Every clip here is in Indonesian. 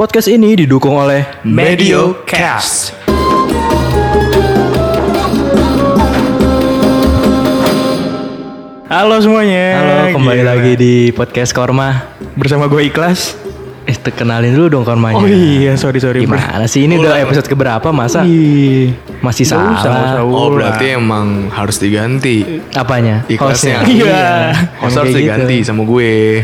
Podcast ini didukung oleh Medio Cast. Halo semuanya. Halo, kembali Gila. lagi di podcast Korma. bersama gue Ikhlas. Eh, te- kenalin dulu dong Kormanya. Oh iya, sorry sorry. Gimana sih ini udah episode keberapa masa Ih, masih Nggak usah, usah salah? Oh berarti emang harus diganti Apanya? Ikhlasnya. Hostnya. Iya. Host harus diganti gitu. sama gue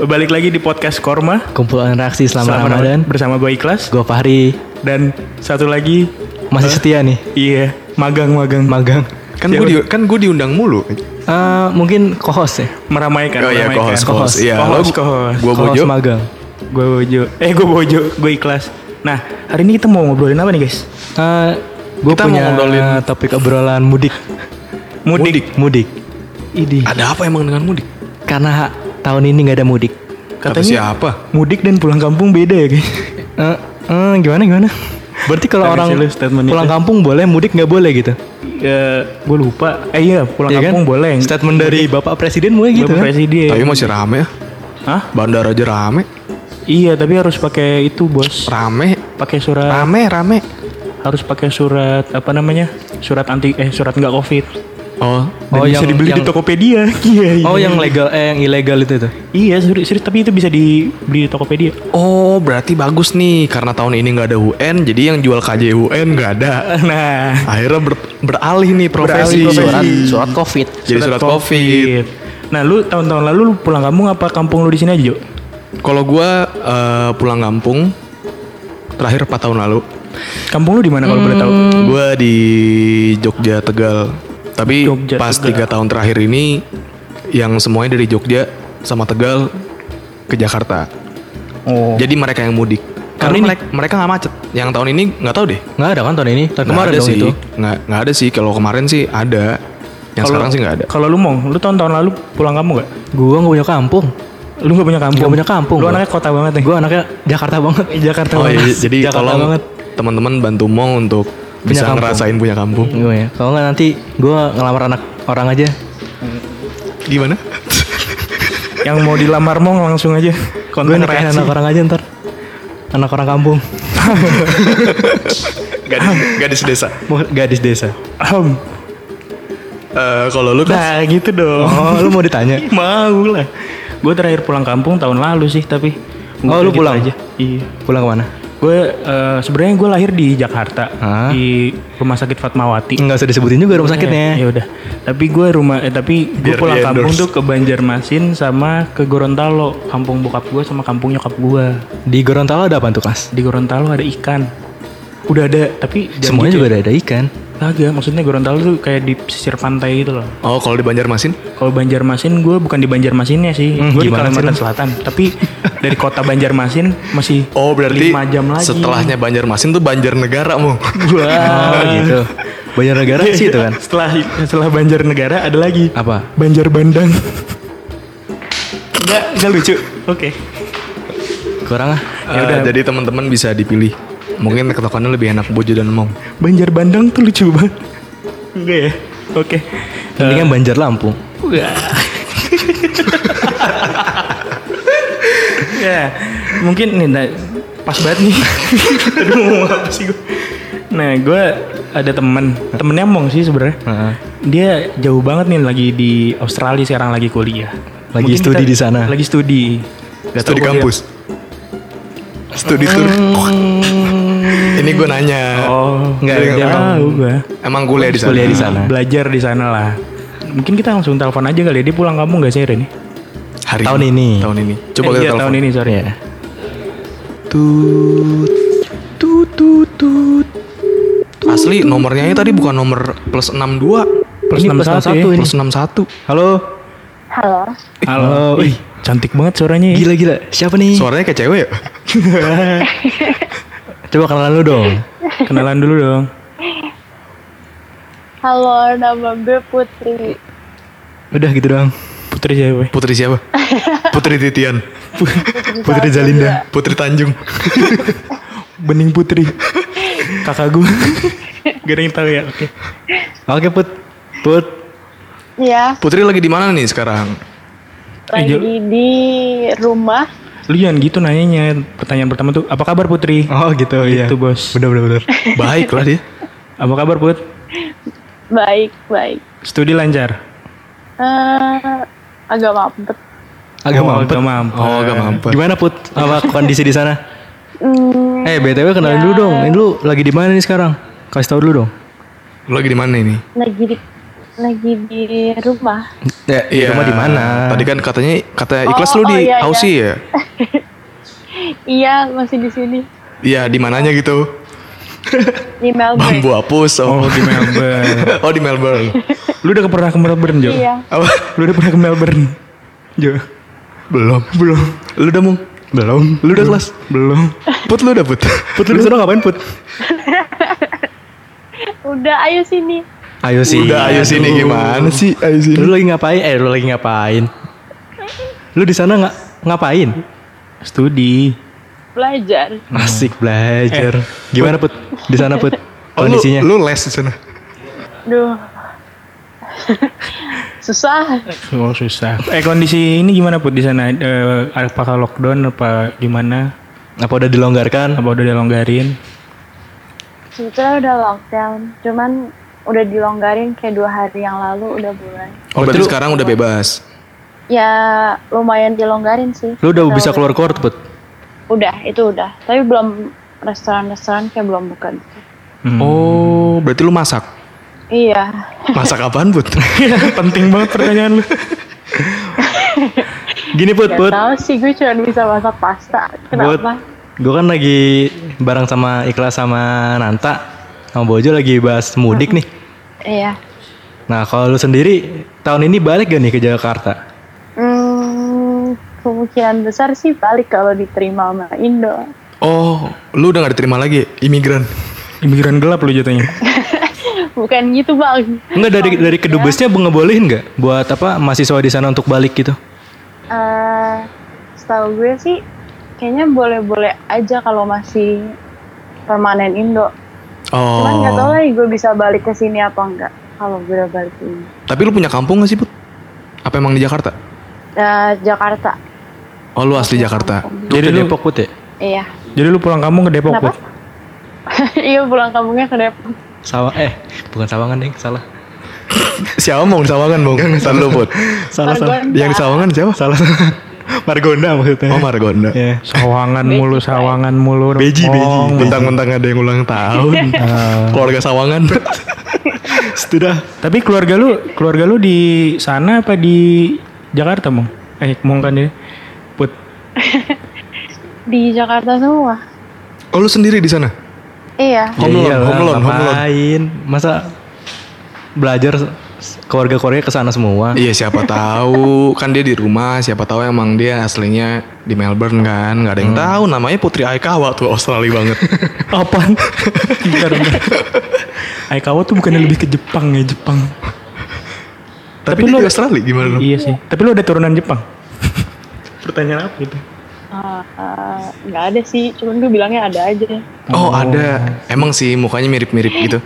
Balik lagi di podcast Korma. Kumpulan reaksi selama Selamat Ramadan. bersama gue Ikhlas Gue Fahri dan satu lagi masih setia nih iya magang-magang magang. Kan gue di, kan gue diundang mulu Eh, mungkin co-host ya. meramaikan. Oh iya kohos kohos Iya Co-host, lo co-host. Gue bojo magang. Gue bojo. Eh gue bojo, gue Ikhlas. Nah, hari ini kita mau ngobrolin apa nih guys? Eh, gue Kita mau punya ngobrolin- topik obrolan mudik. Mudik. Mudik. Idi. Ada apa emang dengan mudik? Karena ha- tahun ini nggak ada mudik. Kata Katanya siapa? mudik dan pulang kampung beda ya guys. Eh, eh, gimana gimana? Berarti kalau orang pulang itu. kampung boleh, mudik nggak boleh gitu? Ya, gue lupa. Eh iya, pulang Iya kan? kampung boleh. Statement dari Bapak Presiden mulai gitu Bapak kan? Presiden. Tapi masih rame ya Hah? Bandara aja rame Iya, tapi harus pakai itu, Bos. Rame Pakai surat Rame rame harus pakai surat apa namanya? Surat anti eh surat nggak Covid. Oh Dan Oh, bisa yang- dibeli di yang- Tokopedia. Iya, iya. Oh yang legal, eh yang ilegal itu tuh? Iya, serius, serius, tapi itu bisa dibeli di Tokopedia. Oh berarti bagus nih Karena tahun ini nggak ada UN Jadi yang jual KJ UN nggak ada Nah, Akhirnya ber- beralih nih profesi, Beralih profesi. Surat, surat COVID. Jadi surat, COVID. Nah, lu tahun-tahun lalu lu pulang kampung apa kampung lu di sini aja, Jo? Kalau gua eh, pulang kampung terakhir 4 tahun lalu, Kampung lu di mana kalau boleh tahu? gua di Jogja Tegal. Tapi Jogja, pas tiga tahun terakhir ini, yang semuanya dari Jogja sama Tegal ke Jakarta. Oh. Jadi mereka yang mudik. Karena ini- mereka mereka nggak macet. Yang tahun ini nggak tahu deh. Nggak ada kan tahun ini? Tahun Nggak kemarin ada sih. itu. Nggak nggak ada sih. Kalau kemarin sih ada. Yang Kalau- sekarang sih nggak ada. Kalau lu mau, lu tahun-tahun lalu pulang kampung gak? Gua nggak punya kampung. Lu gak punya kampung? Nggak punya kampung Lu gua. anaknya kota banget nih. Gue anaknya Jakarta banget. Jakarta Oh iya, banget. jadi Jakarta tolong banget. teman-teman bantu Mong untuk Punya bisa kampung. ngerasain punya kampung. Gue ya. Kalau nggak nanti gue ngelamar anak orang aja. Gimana? Yang mau dilamar mau langsung aja. Gue Konten nikahin anak orang aja ntar. Anak orang kampung. gadis, gadis desa. Mau Gadis desa. Ahem. Eh, kalau lu kan Nah gitu dong. Oh, lu mau ditanya? mau lah. Gue terakhir pulang kampung tahun lalu sih tapi. Oh, lu Gitu pulang? aja. Iya. Pulang ke mana? Gue eh, sebenarnya gue lahir di Jakarta Hah? di Rumah Sakit Fatmawati. Nggak usah disebutin juga rumah sakitnya. Ya udah. Tapi gue rumah eh, tapi gue pulang kampung endorse. tuh ke Banjarmasin sama ke Gorontalo, kampung bokap gue sama kampung nyokap gue. Di Gorontalo ada apa tuh kas? Di Gorontalo ada ikan. Udah ada, tapi jangan Semuanya gitu juga ya. ada, ada ikan. Kagak, maksudnya Gorontalo tuh kayak di pesisir pantai gitu loh. Oh, kalau di Banjarmasin? Kalau Banjarmasin gue bukan di Banjarmasinnya sih, Hmm, gue di gimana sih Kalimantan lu? Selatan. Tapi dari kota Banjarmasin masih Oh, berarti 5 jam lagi. setelahnya Banjarmasin tuh Banjarnegara, Mong. Oh gitu. Banyak negara sih itu kan. Setelah setelah Banjarnegara ada lagi Apa? Banjar Bandang. Enggak, enggak lucu. Oke. Kurang ah. Ya udah. jadi teman-teman bisa dipilih. Mungkin ketokannya lebih enak Bojo dan Mong. Banjar Bandang tuh lucu banget. Enggak ya? Oke. Ini kan Banjar Lampung. Ya, mungkin nih nah, pas banget nih. Aduh, mau ngomong apa sih gue? Nah, gue ada temen, temennya Mong sih sebenarnya. Heeh. Dia jauh banget nih lagi di Australia sekarang lagi kuliah. Lagi studi di sana. Lagi studi. Gak Studi kampus. Studi tour. Ini gue nanya. Oh, Nggak, tahu gue. Emang kuliah di sana? Kuliah di sana. Belajar di sana lah. Mungkin kita langsung telepon aja kali ya. Dia pulang kampung gak sih hari ini? Hari Tahun ini. Tahun ini. Coba Eh, kita iya, telepon. tahun ini sorry. Ya. Tut. Tut tut tut. Asli nomornya ini tadi bukan nomor plus 62. Plus Ini 61 ya. ini. Plus 61. Halo. Halo, Halo. Ih, cantik banget suaranya ya. Gila gila. Siapa nih? Suaranya kayak cewek ya? Coba kenalan lu dong. Kenalan dulu dong. halo nama gue Putri. Udah gitu doang. Putri siapa? Putri siapa? Putri Titian. Putri Zalinda. Putri Tanjung. Bening Putri. Kakak gue. Gak ada yang tahu ya. Oke. Oke put. Put. Ya, Putri lagi di mana nih sekarang? lagi di rumah. Lu jangan gitu nanyanya. Pertanyaan pertama tuh, apa kabar Putri? Oh gitu, iya. Gitu, Bos. Bener bener bener. Baik lah dia. Apa kabar Put? Baik, baik. Studi lancar? Eh, agak mampet. Agak Oh, mampet. Agak mampet. Oh, gak mampet. Gimana put? Apa kondisi di sana? Hmm, Eh btw kenalin Ya. dulu dong. Ini lu lagi di mana nih sekarang? Kasih tau dulu dong. Lu lagi di mana ini? lagi di lagi di rumah. Ya, di rumah di mana? Tadi kan katanya kata ikhlas Oh, lu di oh, iya, Aussie ya? Iya, masih di sini. Iya, di mananya gitu? Di Melbourne. Bambu hapus. Oh, Oh, di Melbourne. oh di Melbourne. Lu udah pernah ke Melbourne, Jo? Iya. Apa? Lu udah pernah ke Melbourne? Jo? Belum. Belum. Lu udah mung? Belum. Lu udah kelas? Belum. Put lu udah put? Put lu di sana ngapain put? Udah, ayo sini. Ayo sih. Udah ayo sini gimana sih? Ayo sini. Lu lagi ngapain? Eh lu lagi ngapain? Lu di sana nggak ngapain? Studi. Belajar. Asik belajar. Gimana put? Di sana put? Oh, lu, Kondisinya? lu les di sana. Duh. Susah. Oh, susah. Eh, kondisi ini gimana Put di sana? Eh, apakah lockdown apa gimana? Apa udah dilonggarkan? Apa udah dilonggarin? Sebetulnya udah lockdown. Cuman udah dilonggarin kayak dua hari yang lalu udah mulai. Oh, berarti sekarang udah bebas. Ya lumayan dilonggarin sih. Lu udah bisa keluar keluar tuh put? Udah, itu udah. Tapi belum restoran-restoran kayak belum buka. gitu. Hmm. Oh, berarti lu masak. Iya. Masak apaan, Put? Penting banget pertanyaan lu. Gini put Gak put. tahu sih gue cuma bisa masak pasta. Kenapa? Gue kan lagi bareng sama Ikhlas sama Nanta sama Bojo lagi bahas mudik nih. Iya. Nah kalau lu sendiri tahun ini balik gak nih ke Jakarta? Hmm, kemungkinan besar sih balik kalau diterima sama Indo. Oh, lu udah gak diterima lagi imigran. Imigran gelap lu jatuhnya. Bukan gitu bang. Enggak dari dari kedubesnya ngebolehin nggak buat apa mahasiswa di sana untuk balik gitu? Eh, setahu gue sih kayaknya boleh-boleh aja kalau masih permanen Indo. Oh. Cuman nggak tahu lagi gue bisa balik ke sini apa enggak kalau gue udah balik ke ini. Tapi lu punya kampung gak sih, Put? Apa emang di Jakarta? Eh, Jakarta. Oh, lu asli Jakarta. Jadi Jadi lu- Depok put ya? Iya. Jadi lu pulang kampung ke Depok, Kenapa? Put? iya pulang kampungnya ke Depok. Sawang eh bukan Sawangan deh salah. Siapa mau di Sawangan, Bang? Ntar lu, Put. Salah salah. Yang di Sawangan siapa? Salah. Margonda maksudnya. Oh, Margonda. Iya. Sawangan mulu, sawangan mulu. Beji, beji. Oh, Mentang-mentang ada yang ulang tahun. Keluarga Sawangan. Sudah. Tapi keluarga lu, keluarga lu di sana apa di Jakarta, Mong? Eh, Mong kan ya. Put. Di Jakarta semua. Oh, lu sendiri di sana? Iya. Home loan, iyalah, home loan, home loan. Masa belajar keluarga Korea ke sana semua? Iya, siapa tahu kan dia di rumah, siapa tahu emang dia aslinya di Melbourne kan. nggak ada yang tahu namanya Putri Aikawa tuh Australia banget. Apaan? bentar, bentar. Aikawa tuh bukannya lebih ke Jepang ya, Jepang. Tapi, Tapi dia lu- di Australia gimana lu? Iya sih. Tapi lu ada turunan Jepang? Pertanyaan apa itu? Eh, eh, nggak ada sih. Cuman gue bilangnya ada aja. Oh, ada. Emang sih mukanya mirip-mirip gitu.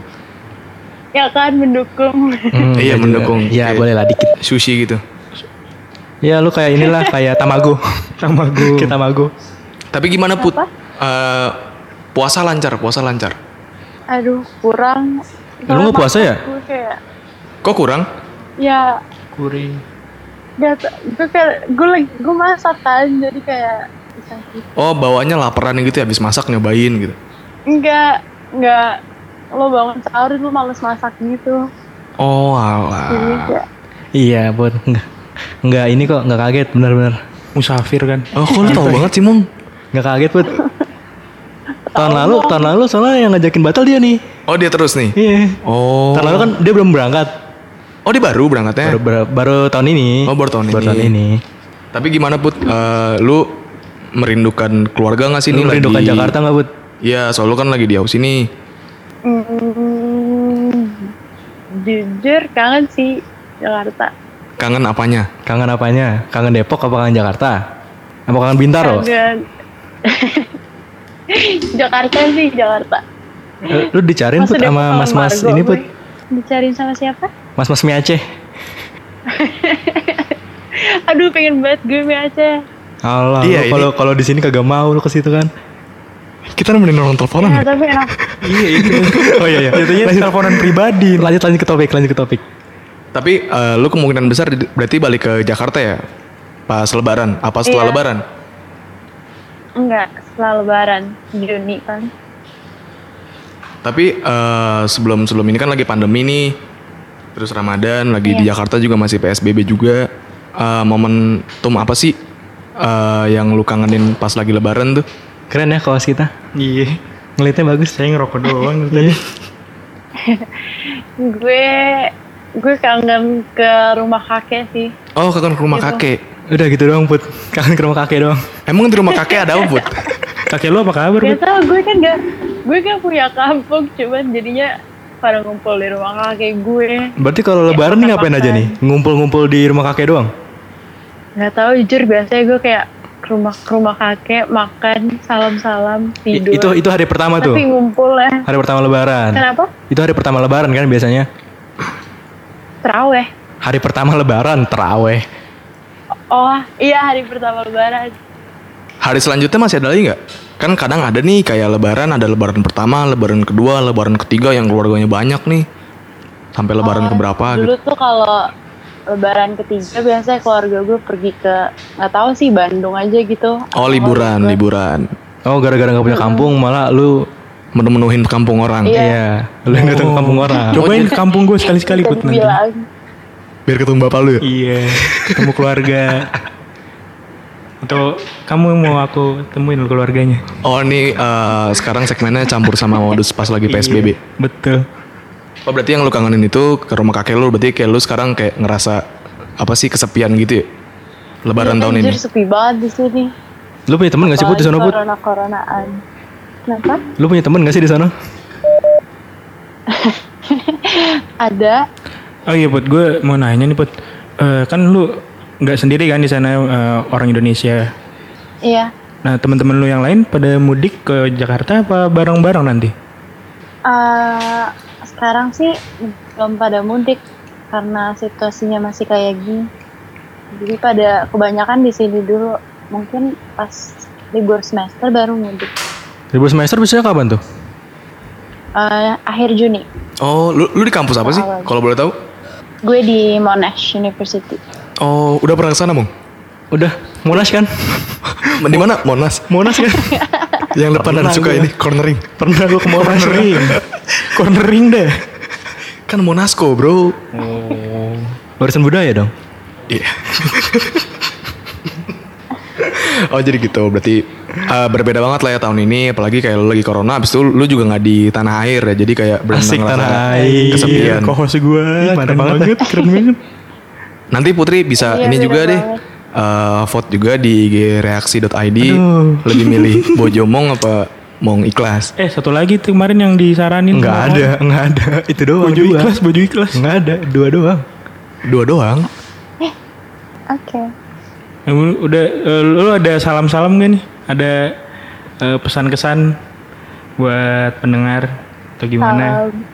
Ya kan mendukung. Hmm, Iya, mendukung. Iya Kayak- boleh lah dikit. Sushi gitu. Ya lu kayak inilah kayak Tamago. Tamago. Kita Tamago. Tapi gimana Put? Apa? Eh, puasa lancar, puasa lancar. Aduh kurang. Lu nggak puasa ya? Gue kayak Kok kurang? ya Kuring. gak. Gue kayak gue lagi gue masak kan jadi kayak sakit. Oh, bawaannya laparan gitu ya habis masak nyobain gitu. Enggak enggak lo bangun sahur lu males masak gitu. Oh, Jadi kayak Iya buat enggak enggak ini kok enggak kaget benar-benar. Musafir kan. Oh, kok lu tau banget sih, Mong? Enggak kaget put. tahun lalu tahun lalu soalnya yang ngajakin batal dia nih. Oh, dia terus nih. Iya. Oh. Tahun lalu kan dia belum berangkat. Oh, dia baru berangkatnya. Baru, baru, baru tahun ini. Oh, baru tahun Baru ini. tahun ini. Tapi gimana Put? Eh, lu merindukan keluarga gak sih Lu nih merindukan lagi? Jakarta nggak put? Iya, soalnya kan lagi di Aus ini. mm, jujur kangen sih Jakarta. Kangen apanya? Kangen apanya? Kangen Depok apa kangen Jakarta? Apa kangen Bintaro? Kangen. Jakarta sih Jakarta. Lu dicariin put sama mas-mas ini put? Dicariin sama siapa? Mas-mas mie Aceh. Aduh pengen banget gue mie Aceh. Allah, Iya, kalau kalau di sini kagak mau lu ke situ kan. Kita nemenin orang teleponan. Ya, ya? tapi enak. Iya itu. Oh iya iya. Jatuhnya teleponan pribadi. Lanjut lanjut ke topik, lanjut ke topik. Tapi eh, lu kemungkinan besar di- berarti balik ke Jakarta ya? Pas lebaran, apa setelah Iya. lebaran? Enggak, setelah lebaran Juni kan. Tapi eh, sebelum sebelum ini kan lagi pandemi nih, terus Ramadan, lagi di Iya. Jakarta juga masih PSBB juga. Eh, momentum apa sih eh, yang lu kangenin pas lagi Lebaran tuh? Keren ya kaos kita. Iya. Ngelitnya bagus. Saya ngerokok doang tadi. Gue gue kangen ke rumah kakek sih. Oh, kangen ke rumah Gitu. kakek. Udah gitu doang put. Kangen ke rumah kakek doang. Emang di rumah kakek ada apa, Put? Kakek lu apa kabar? Gak tau gue kan gak gue kan punya kampung cuman jadinya pada ngumpul di rumah kakek gue. Berarti kalau lebaran nih ngapain aja nih? Ngumpul-ngumpul di rumah kakek doang? Gak tahu jujur biasanya gue kayak ke rumah ke rumah kakek makan salam-salam I- tidur. itu itu hari pertama tuh. Tapi ngumpul ya. Hari pertama lebaran. Kenapa? Itu hari pertama lebaran kan biasanya. Teraweh. Hari pertama lebaran teraweh. Oh iya hari pertama lebaran. Hari selanjutnya masih ada lagi nggak? Kan kadang ada nih kayak lebaran, ada lebaran pertama, lebaran kedua, lebaran ketiga yang keluarganya banyak nih. Sampai lebaran Oh, keberapa gitu. Dulu tuh kalau lebaran ketiga biasanya keluarga gue pergi ke nggak tahu sih Bandung aja gitu. Oh, liburan, Gue- liburan. Oh gara-gara nggak punya kampung malah lu Menu-menuhin kampung orang. Iya. iya lu yang datang ke kampung orang. Cobain ke kampung gue sekali-sekali Put nanti. Biar ketemu bapak lu ya. Iya, ketemu keluarga. Atau kamu mau aku temuin keluarganya? Oh ini eh, sekarang segmennya campur sama modus pas lagi PSBB. Iya, betul. Oh berarti yang lu kangenin itu ke rumah kakek lu berarti kayak lu sekarang kayak ngerasa apa sih kesepian gitu ya? Lebaran Iya, tahun ini. anjir, sepi banget di sini. Lu punya temen gak sih put di sana put? Corona coronaan. Kenapa? Lu punya temen gak sih di sana? Ada. Oh iya Put, gue mau nanya nih Put. Eh, kan lu nggak sendiri kan di sana eh, orang Indonesia. Iya. Nah teman-teman lu yang lain pada mudik ke Jakarta apa bareng-bareng nanti? Eh, sekarang sih belum pada mudik karena situasinya masih kayak gini. Jadi pada kebanyakan di sini dulu. Mungkin pas libur semester baru mudik. Libur semester biasanya kapan tuh? Eh, akhir Juni. Oh lu, lu di kampus apa sih? Kalau boleh tahu? Gue di Monash University. Oh udah pernah ke sana mong? Udah, Monas kan? Di mana? Monas. Monas kan? Yang depan ada Pernah suka gua. ini cornering. Pernah gue ke Monas. Cornering, cornering deh. Kan Monasco bro. Warisan budaya dong. Iya. oh jadi gitu berarti eh, berbeda banget lah ya tahun ini apalagi kayak lu lagi corona abis itu lu juga nggak di tanah air ya jadi kayak ngerasa tanah air. kesepian Co-host gue, mantap keren banget. banget, keren banget. nanti Putri bisa Iya, ini juga deh eh, vote juga di IG reaksi.id Aduh. lebih milih Bojomong apa Mong ikhlas Eh satu lagi tuh kemarin yang disaranin. Enggak sama ada, enggak ada. Itu doang. Baju dua. ikhlas, baju ikhlas. Enggak ada, dua doang. dua doang Oke. Eh, Udah, eh, lu ada salam-salam gak nih? Ada eh, pesan-kesan buat pendengar atau gimana? Salam.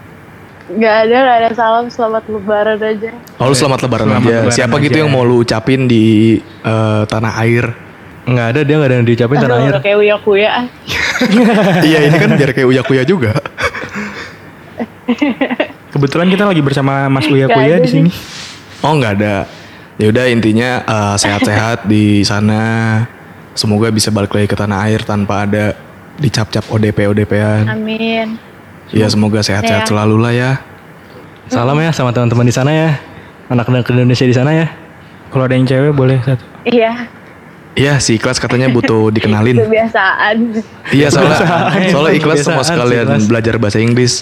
Gak ada, gak ada salam. Selamat lebaran aja. Oh lu selamat lebaran Selamat aja lebaran siapa gitu aja. yang mau lu ucapin di eh, tanah air Enggak ada, dia enggak ada yang diucapin tanah air. udah kayak uya-kuya. iya ini kan biar kayak uya-kuya juga Kebetulan kita lagi bersama Mas Uya Nggak Kuya di sini. Oh nggak ada. Ya udah intinya eh, sehat-sehat di sana. Semoga bisa balik lagi ke tanah air tanpa ada dicap-cap ODP ODP-an. Amin. Ya semoga sehat-sehat Ya. selalu lah ya. Salam ya sama teman-teman di sana ya. Anak-anak Indonesia di sana ya. Kalau ada yang cewek boleh satu. Iya, Iya si Ikhlas katanya butuh dikenalin. kebiasaan. Iya soalnya Kebiasaan. soalnya Ikhlas sama Kebiasaan sekalian Ikhlas. belajar bahasa Inggris.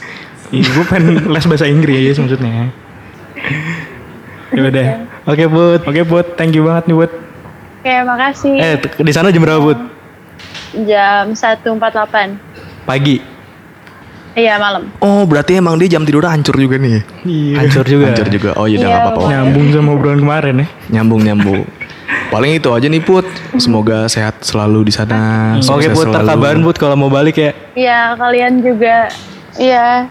Ih, gue pengen les bahasa Inggris maksudnya. Ya udah. Oke, Bud. Oke, Bud. Thank you banget nih, Bud. Oke, makasih. Eh, di sana jam berapa, Bud? Jam 1.48. Pagi. Iya, malam. Oh berarti emang dia jam tidur hancur juga nih. Hancur juga. Hancur juga. Oh iya udah Iya, nggak apa-apa. lumayan. Nyambung sama obrolan kemarin ya. Nyambung nyambung. Paling itu aja nih Put. Semoga sehat selalu di sana. Oke, sukses Bud, selalu. terkabarin, Bud kalau mau balik ya. Iya, kalian juga. Iya,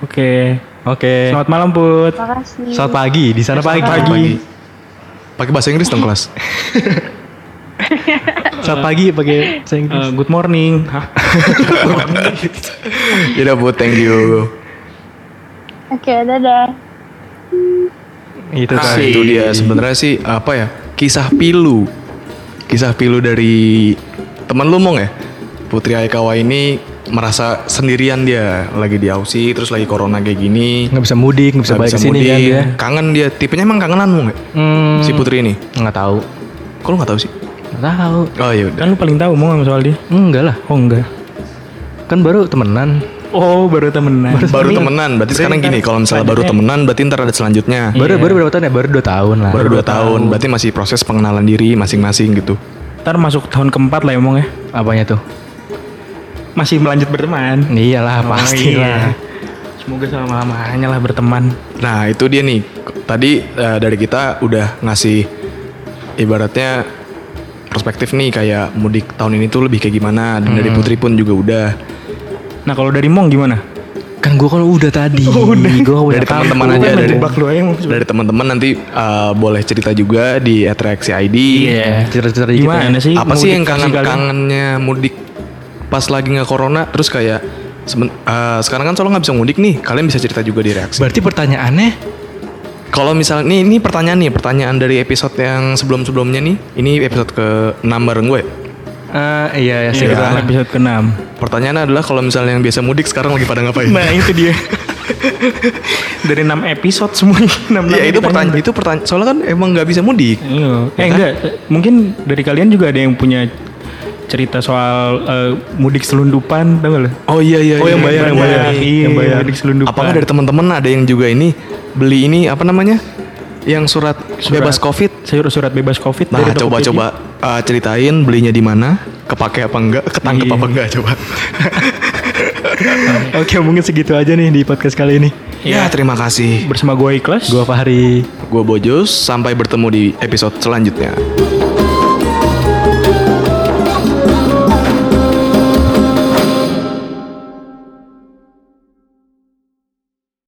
Oke. Oke. Selamat malam, Bud. makasih. Selamat pagi, di sana pagi. Pagi. Pakai bahasa Inggris dong kelas. Selamat pagi pakai bahasa Inggris. Eh, good morning. Hah? Ya udah Put, thank you. Oke, dadah. Itu Nah, tadi. itu dia sebenarnya sih apa ya? Kisah pilu. Kisah pilu dari teman lu mong ya? Putri Aikawa ini merasa sendirian dia lagi di Aussie terus lagi corona kayak gini. nggak bisa mudik, nggak bisa nggak balik ke sini kan dia. Kangen dia. Tipenya emang kangenan mong ya? Hmm, Si Putri ini. nggak tahu. Kok lu gak tahu sih? Tahu. Oh iya. Kan lu paling tahu mau nggak soal dia? Enggak lah. Oh enggak. Kan baru temenan. Oh baru temenan. Baru temenan. Berarti sekarang gini, kalau misalnya baru temenan berarti ntar ada selanjutnya. Baru baru berapa tahun ya? Baru 2 tahun lah. Baru 2 tahun. Berarti masih proses pengenalan diri masing-masing gitu. Ntar masuk tahun keempat lah emang ya. Apanya tuh? Masih melanjut berteman. Iyalah Oh, pasti iya. lah. Semoga selama lamanya lah berteman. Nah itu dia nih Tadi eh, dari kita udah ngasih Ibaratnya Perspektif nih kayak mudik tahun ini tuh lebih kayak gimana Dan dari Putri pun juga udah Nah kalau dari Mong gimana? Kan gua kan udah tadi. Gua Dari teman-teman aja Kan dari, Mong. dari teman-teman nanti eh, boleh cerita juga di @reaksi ID Iya, cerita-cerita dikit Gimana ya. sih? Apa sih yang kangen-kangennya mudik Pas lagi nggak corona Terus kayak seben- eh, Sekarang kan soalnya nggak bisa mudik nih Kalian bisa cerita juga di reaksi Berarti pertanyaannya Kalau misalnya nih ini pertanyaan nih, pertanyaan dari episode yang sebelum-sebelumnya nih. Ini episode ke 6 bareng gue. eh iya, ya, Iya, sekitar lah. episode ke-6. Pertanyaannya adalah kalau misalnya yang biasa mudik sekarang lagi pada ngapain? Nah itu dia. dari 6 episode semuanya. 6 Iya itu pertanyaan itu pertanyaan. Soalnya kan emang nggak bisa mudik. Iya. Eh enggak, mungkin dari kalian juga ada yang punya cerita soal eh, mudik selundupan, tau gak lo? Oh iya iya. Oh, iya, yang bayar, iya, yang bayar. iya. Iya, yang bayar. mudik selundupan. Apakah dari teman-teman ada yang juga ini beli ini apa namanya? Yang surat, bebas covid. Surat, surat bebas covid. Nah coba-coba uh, ceritain belinya di mana, kepake apa enggak, ketangkep Iya. apa enggak coba. Oke, mungkin segitu aja nih di podcast kali ini. ya terima kasih. Bersama gue Ikhlas. Gua Fahri. Gue Bojos, sampai bertemu di episode selanjutnya.